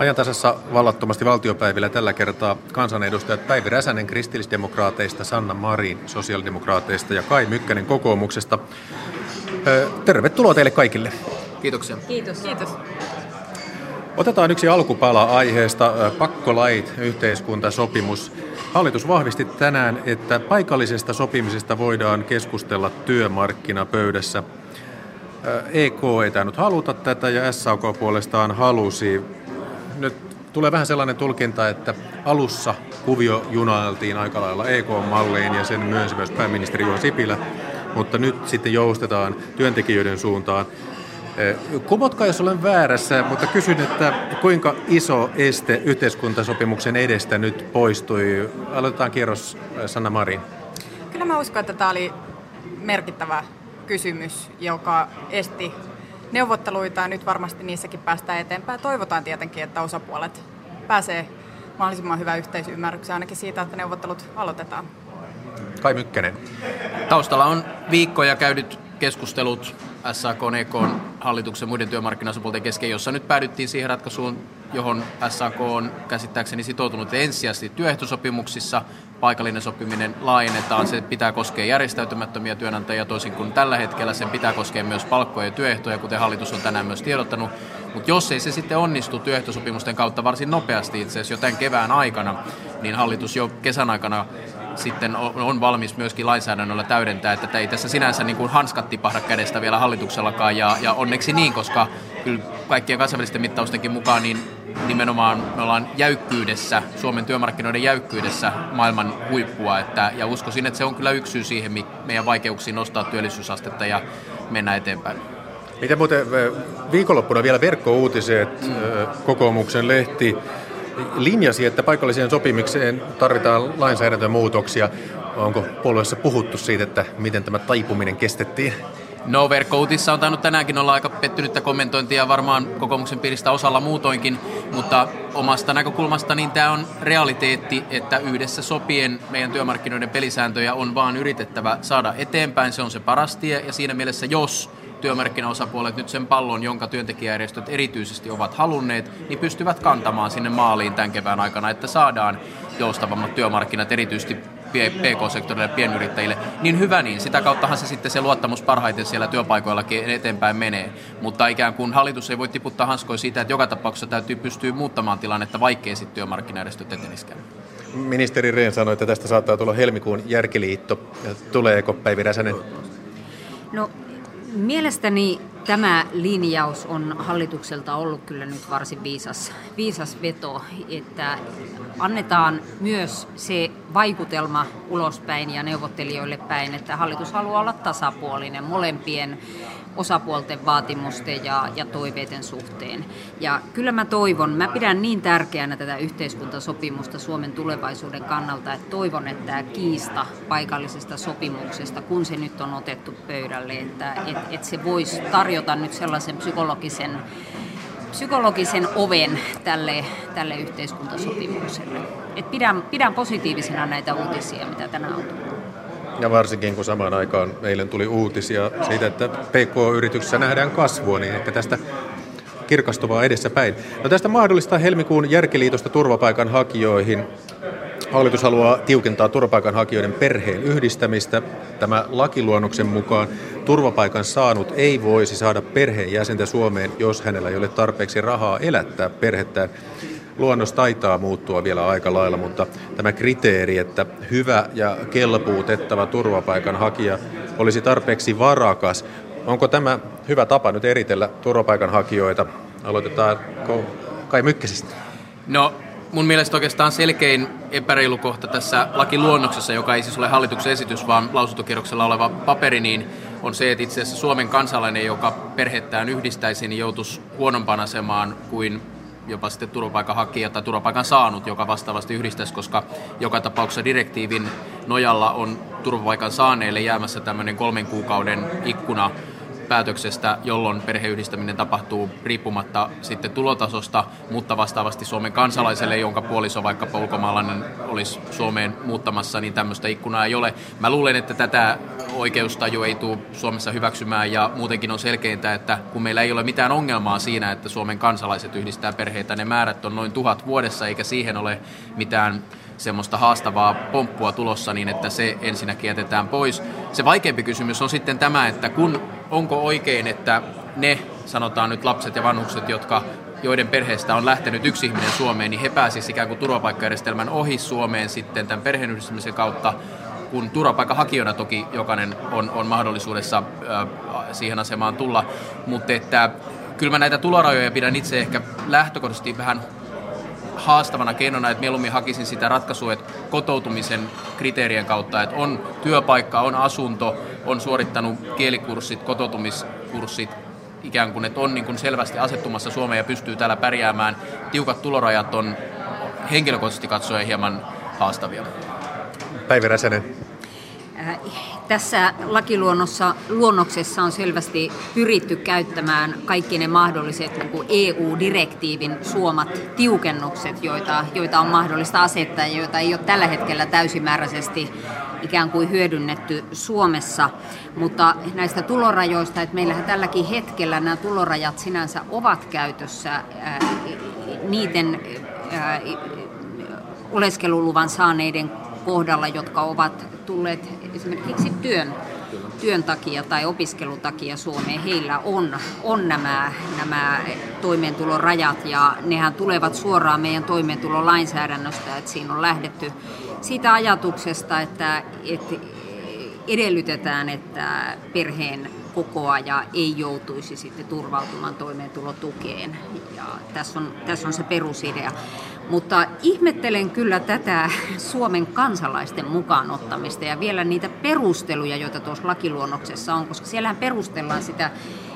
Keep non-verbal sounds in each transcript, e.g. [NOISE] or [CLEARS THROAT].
Ajantasassa vallattomasti valtiopäivillä tällä kertaa kansanedustajat Päivi Räsänen kristillisdemokraateista, Sanna Marin sosiaalidemokraateista ja Kai Mykkänen kokoomuksesta. Tervetuloa teille kaikille. Kiitoksia. Kiitos. Kiitos. Otetaan yksi alkupala aiheesta, pakkolait, yhteiskuntasopimus. Hallitus vahvisti tänään, että paikallisesta sopimisesta voidaan keskustella työmarkkinapöydässä. EK ei tainnut haluta tätä ja SAK puolestaan halusi. Nyt tulee vähän sellainen tulkinta, että alussa kuvio junailtiin aika lailla EK-malliin ja sen myönsi myös pääministeri Juha Sipilä, mutta nyt sitten joustetaan työntekijöiden suuntaan. Kumotkaa, jos olen väärässä, mutta kysyn, että kuinka iso este yhteiskuntasopimuksen edestä nyt poistui? Aloitetaan kierros Sanna Marin. Kyllä mä uskon, että tämä oli merkittävä kysymys, joka esti neuvotteluita ja nyt varmasti niissäkin päästään eteenpäin. Toivotaan tietenkin, että osapuolet pääsee mahdollisimman hyvä yhteisymmärrykseen ainakin siitä, että neuvottelut aloitetaan. Kai Mykkänen. Taustalla on viikkoja käydyt keskustelut SAK, EK hallituksen muiden työmarkkinasopuolten kesken, jossa nyt päädyttiin siihen ratkaisuun, johon SAK on käsittääkseni sitoutunut, ensisijaisesti työehtosopimuksissa paikallinen sopiminen laajennetaan. Se pitää koskea järjestäytymättömiä työnantajia toisin kuin tällä hetkellä. Sen pitää koskea myös palkkoja ja työehtoja, kuten hallitus on tänään myös tiedottanut. Mutta jos ei se sitten onnistu työehtosopimusten kautta varsin nopeasti itse asiassa jo tämän kevään aikana, niin hallitus jo kesän aikana sitten on valmis myöskin lainsäädännöllä täydentää, että ei tässä sinänsä niin kuin hanskat tipahda kädestä vielä hallituksellakaan ja, ja onneksi niin, koska kyllä kaikkien kansainvälisten mittaustenkin mukaan niin nimenomaan me ollaan jäykkyydessä, Suomen työmarkkinoiden jäykkyydessä maailman huippua, että, ja uskoisin, että se on kyllä yksi syy siihen meidän vaikeuksiin nostaa työllisyysastetta ja mennä eteenpäin. Miten muuten viikonloppuna vielä verkkouutiset, mm. kokoomuksen lehti, linjasi, että paikalliseen sopimiseen tarvitaan lainsäädäntömuutoksia. Onko puolueessa puhuttu siitä, että miten tämä taipuminen kestettiin? No verkkoutissa on tainnut tänäänkin olla aika pettynyttä kommentointia varmaan kokoomuksen piiristä osalla muutoinkin, mutta omasta näkökulmasta niin tämä on realiteetti, että yhdessä sopien meidän työmarkkinoiden pelisääntöjä on vaan yritettävä saada eteenpäin, se on se paras tie ja siinä mielessä jos työmarkkinaosapuolet nyt sen pallon, jonka työntekijäjärjestöt erityisesti ovat halunneet, niin pystyvät kantamaan sinne maaliin tämän kevään aikana, että saadaan joustavammat työmarkkinat erityisesti PK-sektorille pienyrittäjille, niin hyvä niin. Sitä kauttahan se sitten se luottamus parhaiten siellä työpaikoillakin eteenpäin menee. Mutta ikään kuin hallitus ei voi tiputtaa hanskoja siitä, että joka tapauksessa täytyy pystyä muuttamaan tilannetta, vaikkei sitten työmarkkinajärjestöt eteniskään. Ministeri Rehn sanoi, että tästä saattaa tulla helmikuun järkiliitto. Tuleeko Päivi Räsänen? No Mielestäni tämä linjaus on hallitukselta ollut kyllä nyt varsin viisas, viisas veto, että annetaan myös se vaikutelma ulospäin ja neuvottelijoille päin, että hallitus haluaa olla tasapuolinen molempien osapuolten vaatimusten ja, ja toiveiden suhteen. Ja kyllä mä toivon, mä pidän niin tärkeänä tätä yhteiskuntasopimusta Suomen tulevaisuuden kannalta, että toivon, että tämä kiista paikallisesta sopimuksesta, kun se nyt on otettu pöydälle, että et, et se voisi tarjota nyt sellaisen psykologisen psykologisen oven tälle, tälle yhteiskuntasopimukselle. Et pidän, pidän positiivisena näitä uutisia, mitä tänään on tullut. Ja varsinkin kun samaan aikaan eilen tuli uutisia siitä, että PK-yrityksessä nähdään kasvua, niin ehkä tästä kirkastuvaa edessä päin. No tästä mahdollista helmikuun järkiliitosta turvapaikanhakijoihin. Hallitus haluaa tiukentaa turvapaikanhakijoiden perheen yhdistämistä. Tämä lakiluonnoksen mukaan turvapaikan saanut ei voisi saada perheenjäsentä Suomeen, jos hänellä ei ole tarpeeksi rahaa elättää perhettään luonnos taitaa muuttua vielä aika lailla, mutta tämä kriteeri, että hyvä ja kelpuutettava turvapaikanhakija olisi tarpeeksi varakas, onko tämä hyvä tapa nyt eritellä turvapaikanhakijoita? Aloitetaan Kai Mykkäsistä. No, mun mielestä oikeastaan selkein epäreilu kohta tässä lakiluonnoksessa, joka ei siis ole hallituksen esitys, vaan lausuntokierroksella oleva paperi, niin on se, että itse asiassa Suomen kansalainen, joka perhettään yhdistäisi, niin joutuisi huonompaan asemaan kuin jopa sitten turvapaikanhakija tai turvapaikan saanut, joka vastaavasti yhdistäisi, koska joka tapauksessa direktiivin nojalla on turvapaikan saaneille jäämässä tämmöinen kolmen kuukauden ikkuna päätöksestä, jolloin perheyhdistäminen tapahtuu riippumatta sitten tulotasosta, mutta vastaavasti Suomen kansalaiselle, jonka puoliso vaikkapa ulkomaalainen olisi Suomeen muuttamassa, niin tämmöistä ikkunaa ei ole. Mä luulen, että tätä oikeustaju ei tule Suomessa hyväksymään ja muutenkin on selkeintä, että kun meillä ei ole mitään ongelmaa siinä, että Suomen kansalaiset yhdistää perheitä, ne määrät on noin tuhat vuodessa eikä siihen ole mitään semmoista haastavaa pomppua tulossa niin, että se ensinnäkin jätetään pois. Se vaikeampi kysymys on sitten tämä, että kun onko oikein, että ne, sanotaan nyt lapset ja vanhukset, jotka joiden perheestä on lähtenyt yksi ihminen Suomeen, niin he pääsisivät ikään kuin turvapaikkajärjestelmän ohi Suomeen sitten tämän perheenyhdistämisen kautta, kun turvapaikanhakijoina toki jokainen on, on mahdollisuudessa äh, siihen asemaan tulla, mutta että kyllä mä näitä tulorajoja pidän itse ehkä lähtökohtaisesti vähän haastavana keinona, että mieluummin hakisin sitä ratkaisua, että kotoutumisen kriteerien kautta, että on työpaikka, on asunto, on suorittanut kielikurssit, kotoutumiskurssit, ikään kuin, että on niin kuin selvästi asettumassa Suomeen ja pystyy täällä pärjäämään. Tiukat tulorajat on henkilökohtaisesti katsoen hieman haastavia. Päivi Räsänen. Tässä lakiluonnossa luonnoksessa on selvästi pyritty käyttämään kaikki ne mahdolliset niin EU-direktiivin suomat tiukennukset, joita, joita on mahdollista asettaa ja joita ei ole tällä hetkellä täysimääräisesti ikään kuin hyödynnetty Suomessa. Mutta näistä tulorajoista, että meillähän tälläkin hetkellä nämä tulorajat sinänsä ovat käytössä ää, niiden ää, oleskeluluvan saaneiden kohdalla, jotka ovat tulleet esimerkiksi työn, työn takia tai opiskelun takia Suomeen, heillä on, on nämä, nämä toimeentulorajat ja nehän tulevat suoraan meidän toimeentulolainsäädännöstä, että siinä on lähdetty siitä ajatuksesta, että, että edellytetään, että perheen kokoaja ei joutuisi sitten turvautumaan toimeentulotukeen. Ja tässä on, tässä on se perusidea. Mutta ihmettelen kyllä tätä Suomen kansalaisten mukaan ottamista ja vielä niitä perusteluja, joita tuossa lakiluonnoksessa on, koska siellähän perustellaan sitä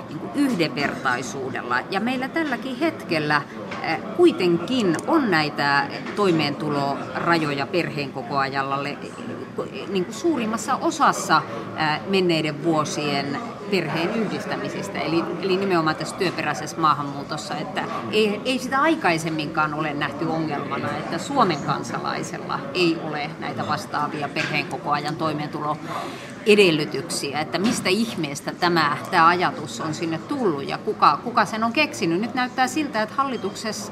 niin kuin yhdenvertaisuudella. Ja meillä tälläkin hetkellä eh, kuitenkin on näitä toimeentulorajoja perheenkokoajalle eh, niin kuin suurimmassa osassa eh, menneiden vuosien perheen yhdistämisestä, eli, eli nimenomaan tässä työperäisessä maahanmuutossa, että ei, ei sitä aikaisemminkaan ole nähty ongelmana, että Suomen kansalaisella ei ole näitä vastaavia perheen koko ajan toimeentulo edellytyksiä, että mistä ihmeestä tämä, tämä ajatus on sinne tullut ja kuka, kuka sen on keksinyt. Nyt näyttää siltä, että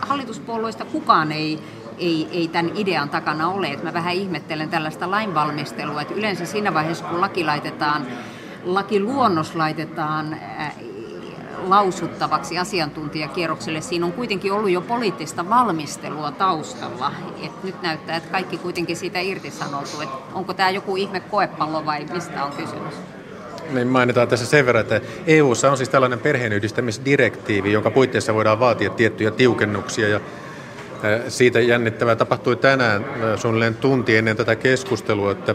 hallituspuolueista kukaan ei ei, ei tämän idean takana ole. Että mä vähän ihmettelen tällaista lainvalmistelua, että yleensä siinä vaiheessa, kun laki laitetaan lakiluonnos laitetaan äh, lausuttavaksi asiantuntijakierrokselle. Siinä on kuitenkin ollut jo poliittista valmistelua taustalla. Et nyt näyttää, että kaikki kuitenkin siitä irtisanoutuu. Et onko tämä joku ihme koepallo vai mistä on kysymys? Niin mainitaan tässä sen verran, että EU:ssa on siis tällainen perheenyhdistämisdirektiivi, jonka puitteissa voidaan vaatia tiettyjä tiukennuksia. Ja äh, siitä jännittävää tapahtui tänään äh, suunnilleen tunti ennen tätä keskustelua, että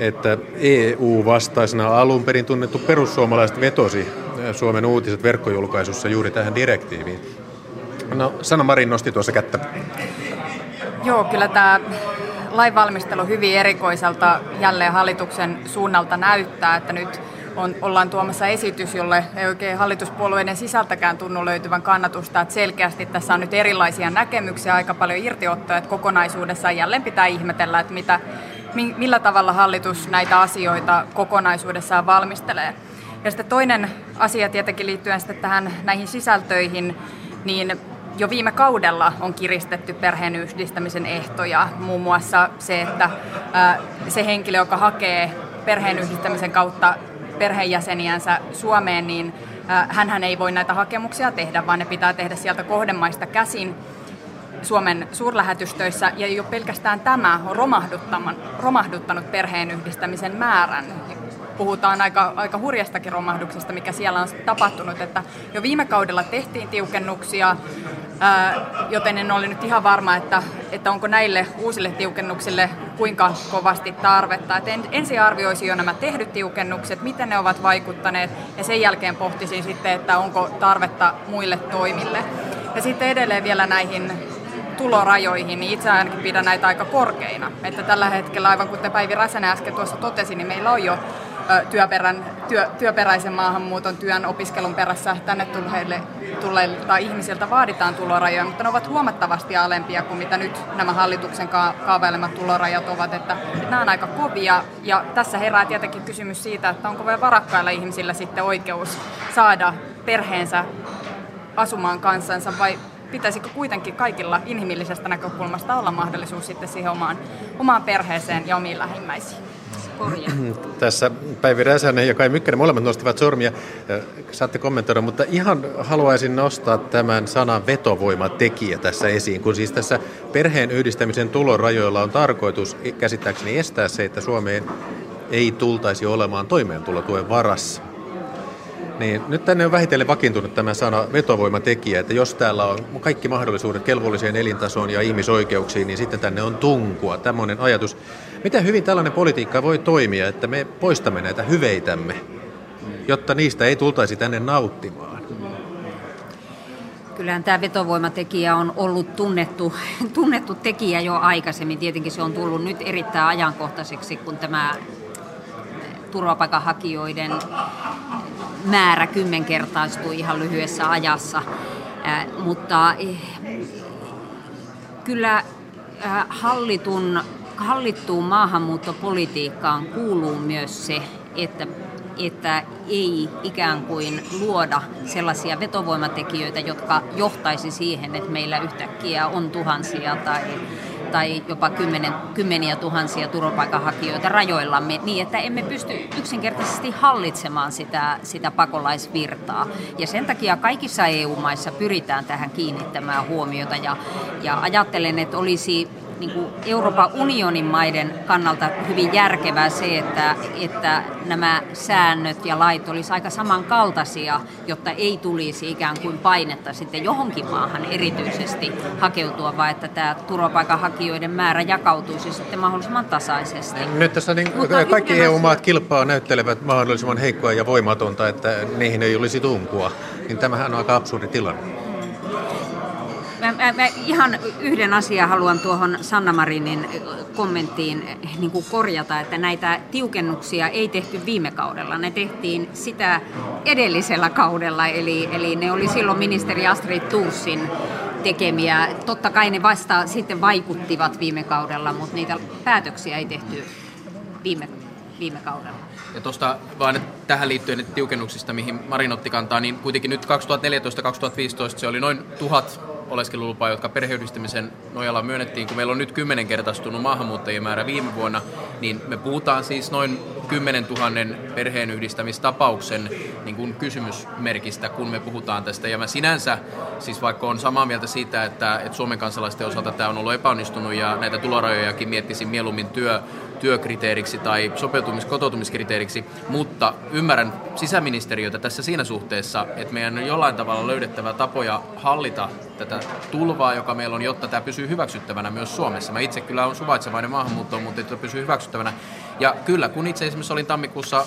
että EU-vastaisena alun perin tunnettu perussuomalaiset vetosi Suomen uutiset verkkojulkaisussa juuri tähän direktiiviin. No, Sanna Marin nosti tuossa kättä. Joo, kyllä tämä lainvalmistelu hyvin erikoiselta jälleen hallituksen suunnalta näyttää, että nyt on, ollaan tuomassa esitys, jolle ei oikein hallituspuolueiden sisältäkään tunnu löytyvän kannatusta. Että selkeästi tässä on nyt erilaisia näkemyksiä, aika paljon irtiottoja, että kokonaisuudessaan jälleen pitää ihmetellä, että mitä, millä tavalla hallitus näitä asioita kokonaisuudessaan valmistelee. Ja sitten toinen asia tietenkin liittyen sitten tähän näihin sisältöihin, niin jo viime kaudella on kiristetty perheen yhdistämisen ehtoja. Muun muassa se, että se henkilö, joka hakee perheen yhdistämisen kautta perheenjäseniänsä Suomeen, niin hän ei voi näitä hakemuksia tehdä, vaan ne pitää tehdä sieltä kohdemaista käsin. Suomen suurlähetystöissä, ja jo pelkästään tämä on romahduttanut perheen yhdistämisen määrän. Puhutaan aika, aika hurjastakin romahduksesta, mikä siellä on tapahtunut, että jo viime kaudella tehtiin tiukennuksia, joten en ole nyt ihan varma, että, että onko näille uusille tiukennuksille kuinka kovasti tarvetta. Et ensin arvioisin jo nämä tehdyt tiukennukset, miten ne ovat vaikuttaneet, ja sen jälkeen pohtisin sitten, että onko tarvetta muille toimille. Ja sitten edelleen vielä näihin tulorajoihin, niin itse ainakin pidän näitä aika korkeina. Että tällä hetkellä, aivan kuten Päivi Räsänen äsken tuossa totesi, niin meillä on jo työperän, työ, työperäisen maahanmuuton, työn, opiskelun perässä tänne tulleille, tulleilta ihmisiltä vaaditaan tulorajoja, mutta ne ovat huomattavasti alempia kuin mitä nyt nämä hallituksen ka- kaavailemat tulorajat ovat, että, että nämä on aika kovia ja tässä herää tietenkin kysymys siitä, että onko vielä varakkailla ihmisillä sitten oikeus saada perheensä asumaan kanssansa vai pitäisikö kuitenkin kaikilla inhimillisestä näkökulmasta olla mahdollisuus sitten siihen omaan, omaan perheeseen ja omiin lähimmäisiin? [CLEARS THROAT] Tässä Päivi Räsänen ja Kai Mykkänen molemmat nostivat sormia. Saatte kommentoida, mutta ihan haluaisin nostaa tämän sanan vetovoimatekijä tässä esiin, kun siis tässä perheen yhdistämisen tulorajoilla on tarkoitus käsittääkseni estää se, että Suomeen ei tultaisi olemaan toimeentulotuen varassa. Niin, nyt tänne on vähitellen vakiintunut tämä sana vetovoimatekijä, että jos täällä on kaikki mahdollisuudet kelvolliseen elintasoon ja ihmisoikeuksiin, niin sitten tänne on tunkua, tämmöinen ajatus. Miten hyvin tällainen politiikka voi toimia, että me poistamme näitä hyveitämme, jotta niistä ei tultaisi tänne nauttimaan? Kyllähän tämä vetovoimatekijä on ollut tunnettu, tunnettu tekijä jo aikaisemmin. Tietenkin se on tullut nyt erittäin ajankohtaiseksi, kun tämä turvapaikanhakijoiden määrä kymmenkertaistui ihan lyhyessä ajassa. Mutta eh, kyllä äh, hallitun, hallittuun maahanmuuttopolitiikkaan kuuluu myös se, että että ei ikään kuin luoda sellaisia vetovoimatekijöitä, jotka johtaisi siihen, että meillä yhtäkkiä on tuhansia tai tai jopa kymmenen, kymmeniä tuhansia turvapaikanhakijoita rajoillamme niin, että emme pysty yksinkertaisesti hallitsemaan sitä, sitä pakolaisvirtaa. Ja sen takia kaikissa EU-maissa pyritään tähän kiinnittämään huomiota ja, ja ajattelen, että olisi niin kuin Euroopan unionin maiden kannalta hyvin järkevää se, että, että nämä säännöt ja lait olisivat aika samankaltaisia, jotta ei tulisi ikään kuin painetta sitten johonkin maahan erityisesti hakeutua, vaan että tämä turvapaikanhakijoiden määrä jakautuisi sitten mahdollisimman tasaisesti. Nyt tässä niin kaikki EU-maat kilpaa näyttelevät mahdollisimman heikkoa ja voimatonta, että niihin ei olisi tunkua. Niin tämähän on aika absurdi tilanne. Mä, mä, ihan yhden asian haluan tuohon Sanna Marinin kommenttiin niin kuin korjata, että näitä tiukennuksia ei tehty viime kaudella. Ne tehtiin sitä edellisellä kaudella, eli, eli ne oli silloin ministeri Astrid Tursin tekemiä. Totta kai ne vasta sitten vaikuttivat viime kaudella, mutta niitä päätöksiä ei tehty viime, viime kaudella. Ja tuosta vaan tähän liittyen tiukennuksista, mihin Marin otti kantaa, niin kuitenkin nyt 2014-2015 se oli noin tuhat oleskelulupaa, jotka perheyhdistymisen nojalla myönnettiin, kun meillä on nyt kymmenenkertaistunut maahanmuuttajien määrä viime vuonna, niin me puhutaan siis noin 10 000 perheenyhdistämistapauksen niin kuin kysymysmerkistä, kun me puhutaan tästä. Ja mä sinänsä, siis vaikka on samaa mieltä siitä, että, että Suomen kansalaisten osalta tämä on ollut epäonnistunut ja näitä tulorajojakin miettisin mieluummin työ, työkriteeriksi tai sopeutumis- kotoutumiskriteeriksi, mutta ymmärrän sisäministeriötä tässä siinä suhteessa, että meidän on jollain tavalla löydettävä tapoja hallita tätä tulvaa, joka meillä on, jotta tämä pysyy hyväksyttävänä myös Suomessa. Mä itse kyllä on suvaitsevainen maahanmuutto, mutta että pysyy hyväksyttävänä. Ja kyllä, kun itse esimerkiksi olin tammikuussa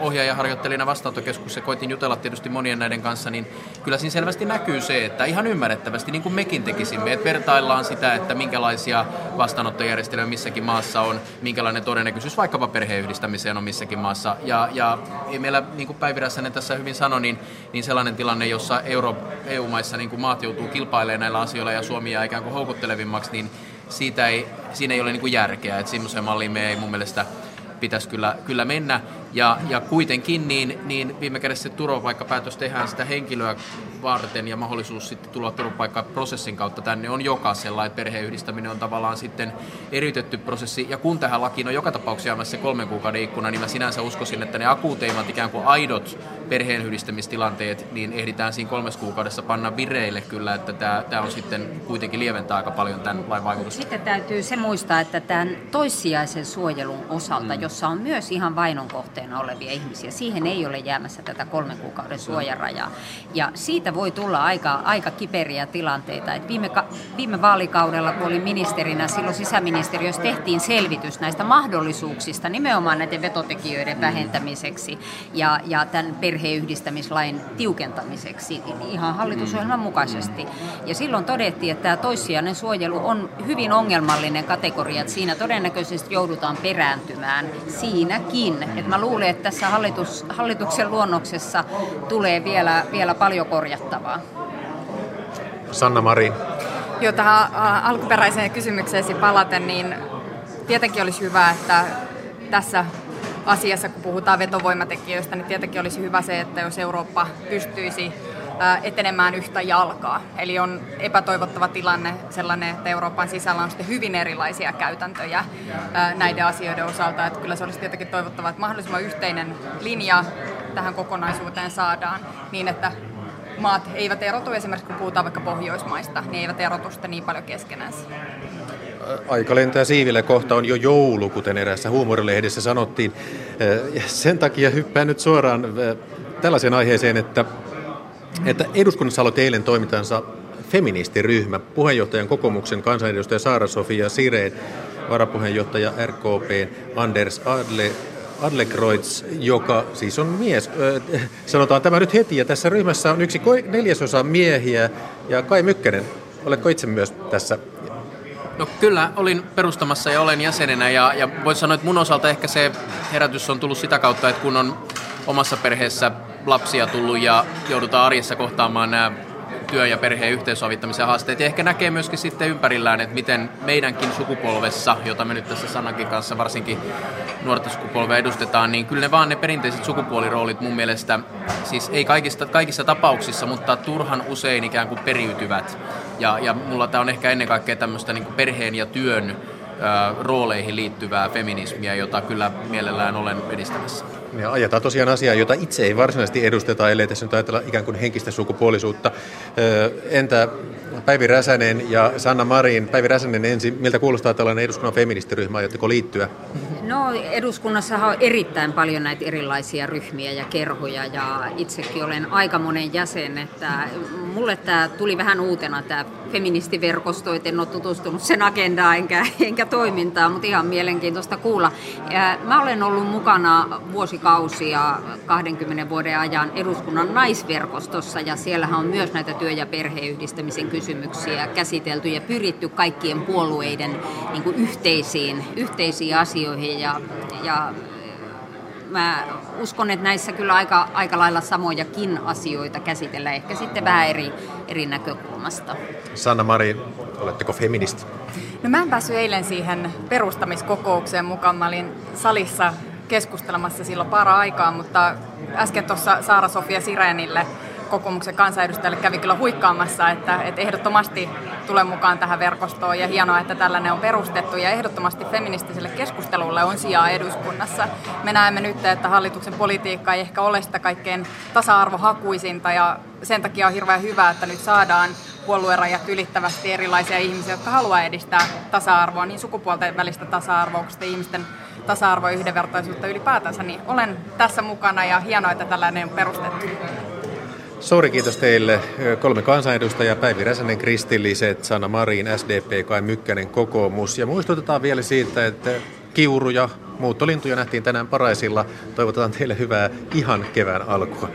ohjaajaharjoittelijana vastaanottokeskuksessa koitin jutella tietysti monien näiden kanssa, niin kyllä siinä selvästi näkyy se, että ihan ymmärrettävästi, niin kuin mekin tekisimme, että vertaillaan sitä, että minkälaisia vastaanottojärjestelmiä missäkin maassa on, minkälainen todennäköisyys vaikkapa perheenyhdistämiseen on missäkin maassa. Ja, ja ei meillä, niin kuin Päivi tässä hyvin sanoi, niin, niin sellainen tilanne, jossa Euro, EU-maissa niin kuin maat joutuu kilpailemaan näillä asioilla ja Suomi jää ikään kuin houkuttelevimmaksi, niin siitä ei, siinä ei ole niin kuin järkeä. Että semmoiseen malliin me ei mun mielestä pitäisi kyllä, kyllä mennä. Ja, ja kuitenkin niin, niin viime kädessä se turvapaikkapäätös tehdään sitä henkilöä varten ja mahdollisuus sitten tulla turvapaikkaprosessin kautta tänne on jokaisella, että perheenyhdistäminen on tavallaan sitten eriytetty prosessi. Ja kun tähän lakiin on joka tapauksessa jäämässä kolmen kuukauden ikkuna, niin mä sinänsä uskoisin, että ne akuuteimmat ikään kuin aidot perheenyhdistämistilanteet, niin ehditään siinä kolmes kuukaudessa panna vireille kyllä, että tämä, tämä on sitten kuitenkin lieventää aika paljon tämän lain vaikutusta. Sitten täytyy se muistaa, että tämän toissijaisen suojelun osalta, mm. jossa on myös ihan vainon kohteena olevia ihmisiä, siihen ei ole jäämässä tätä kolmen kuukauden suojarajaa. Ja siitä voi tulla aika, aika kiperiä tilanteita. Et viime, viime vaalikaudella, kun olin ministerinä, silloin sisäministeriössä tehtiin selvitys näistä mahdollisuuksista nimenomaan näiden vetotekijöiden vähentämiseksi ja, ja tämän perhe perheyhdistämislain tiukentamiseksi ihan hallitusohjelman mukaisesti. Ja silloin todettiin, että tämä toissijainen suojelu on hyvin ongelmallinen kategoria, että siinä todennäköisesti joudutaan perääntymään siinäkin. Että mä luulen, että tässä hallitus, hallituksen luonnoksessa tulee vielä, vielä paljon korjattavaa. Sanna Marin. Jo tähän alkuperäiseen kysymykseesi palaten, niin tietenkin olisi hyvä, että tässä asiassa, kun puhutaan vetovoimatekijöistä, niin tietenkin olisi hyvä se, että jos Eurooppa pystyisi etenemään yhtä jalkaa. Eli on epätoivottava tilanne sellainen, että Euroopan sisällä on sitten hyvin erilaisia käytäntöjä näiden asioiden osalta. Että kyllä se olisi tietenkin toivottavaa, että mahdollisimman yhteinen linja tähän kokonaisuuteen saadaan niin, että maat eivät erotu, esimerkiksi kun puhutaan vaikka Pohjoismaista, niin eivät erotu sitä niin paljon keskenään. Aika lentää siiville kohta on jo joulu, kuten erässä huumorilehdessä sanottiin. Sen takia hyppään nyt suoraan tällaiseen aiheeseen, että, että eduskunnassa aloitti eilen toimintansa feministiryhmä, puheenjohtajan kokoomuksen kansanedustaja Saara-Sofia Sireen, varapuheenjohtaja RKP Anders Adle, Adlekreutz, joka siis on mies. Sanotaan tämä nyt heti, ja tässä ryhmässä on yksi neljäsosa miehiä, ja Kai Mykkänen, oletko itse myös tässä No kyllä, olin perustamassa ja olen jäsenenä ja, ja voisi sanoa, että mun osalta ehkä se herätys on tullut sitä kautta, että kun on omassa perheessä lapsia tullut ja joudutaan arjessa kohtaamaan nämä työ- ja perheen yhteensovittamisen haasteet. Ja ehkä näkee myöskin sitten ympärillään, että miten meidänkin sukupolvessa, jota me nyt tässä Sanankin kanssa varsinkin nuorta sukupolvea edustetaan, niin kyllä ne vaan ne perinteiset sukupuoliroolit mun mielestä, siis ei kaikista, kaikissa tapauksissa, mutta turhan usein ikään kuin periytyvät. Ja, ja mulla tämä on ehkä ennen kaikkea tämmöistä niin perheen ja työn rooleihin liittyvää feminismiä, jota kyllä mielellään olen edistämässä. Ja ajetaan tosiaan asiaa, jota itse ei varsinaisesti edusteta, ellei tässä nyt ajatella ikään kuin henkistä sukupuolisuutta. Entä Päivi Räsänen ja Sanna Marin? Päivi Räsänen ensin, miltä kuulostaa tällainen eduskunnan feministiryhmä, aiotteko liittyä? No eduskunnassa on erittäin paljon näitä erilaisia ryhmiä ja kerhoja ja itsekin olen aika monen jäsen, että mulle tämä tuli vähän uutena tämä feministiverkosto, että en ole tutustunut sen agendaan enkä, [LAUGHS] enkä toimintaan, mutta ihan mielenkiintoista kuulla. Mä olen ollut mukana vuosikausia 20 vuoden ajan eduskunnan naisverkostossa ja siellähän on myös näitä työ- ja perheyhdistämisen kysymyksiä käsitelty ja pyritty kaikkien puolueiden niin kuin yhteisiin, yhteisiin asioihin ja, ja mä uskon, että näissä kyllä aika, aika lailla samojakin asioita käsitellään, ehkä sitten vähän eri, eri näkökulmasta. Sanna Mari, oletteko feministi? No mä en päässyt eilen siihen perustamiskokoukseen mukaan. Mä olin salissa keskustelemassa silloin para aikaa, mutta äsken tuossa Saara-Sofia Sirenille kokoomuksen kansanedustajalle kävi kyllä huikkaamassa, että, että ehdottomasti tulee mukaan tähän verkostoon ja hienoa, että tällainen on perustettu ja ehdottomasti feministiselle keskustelulle on sijaa eduskunnassa. Me näemme nyt, että hallituksen politiikka ei ehkä ole sitä kaikkein tasa-arvohakuisinta ja sen takia on hirveän hyvä, että nyt saadaan puoluerajat ylittävästi erilaisia ihmisiä, jotka haluaa edistää tasa-arvoa, niin sukupuolten välistä tasa-arvoa, kuin ihmisten tasa-arvoa ja yhdenvertaisuutta ylipäätänsä, niin olen tässä mukana ja hienoa, että tällainen on perustettu. Suuri kiitos teille kolme kansanedustajaa, Päivi Räsänen, kristilliset, Sanna Marin, SDP, Kai Mykkänen, kokoomus. Ja muistutetaan vielä siitä, että kiuruja, muuttolintuja nähtiin tänään Paraisilla. Toivotetaan teille hyvää ihan kevään alkua.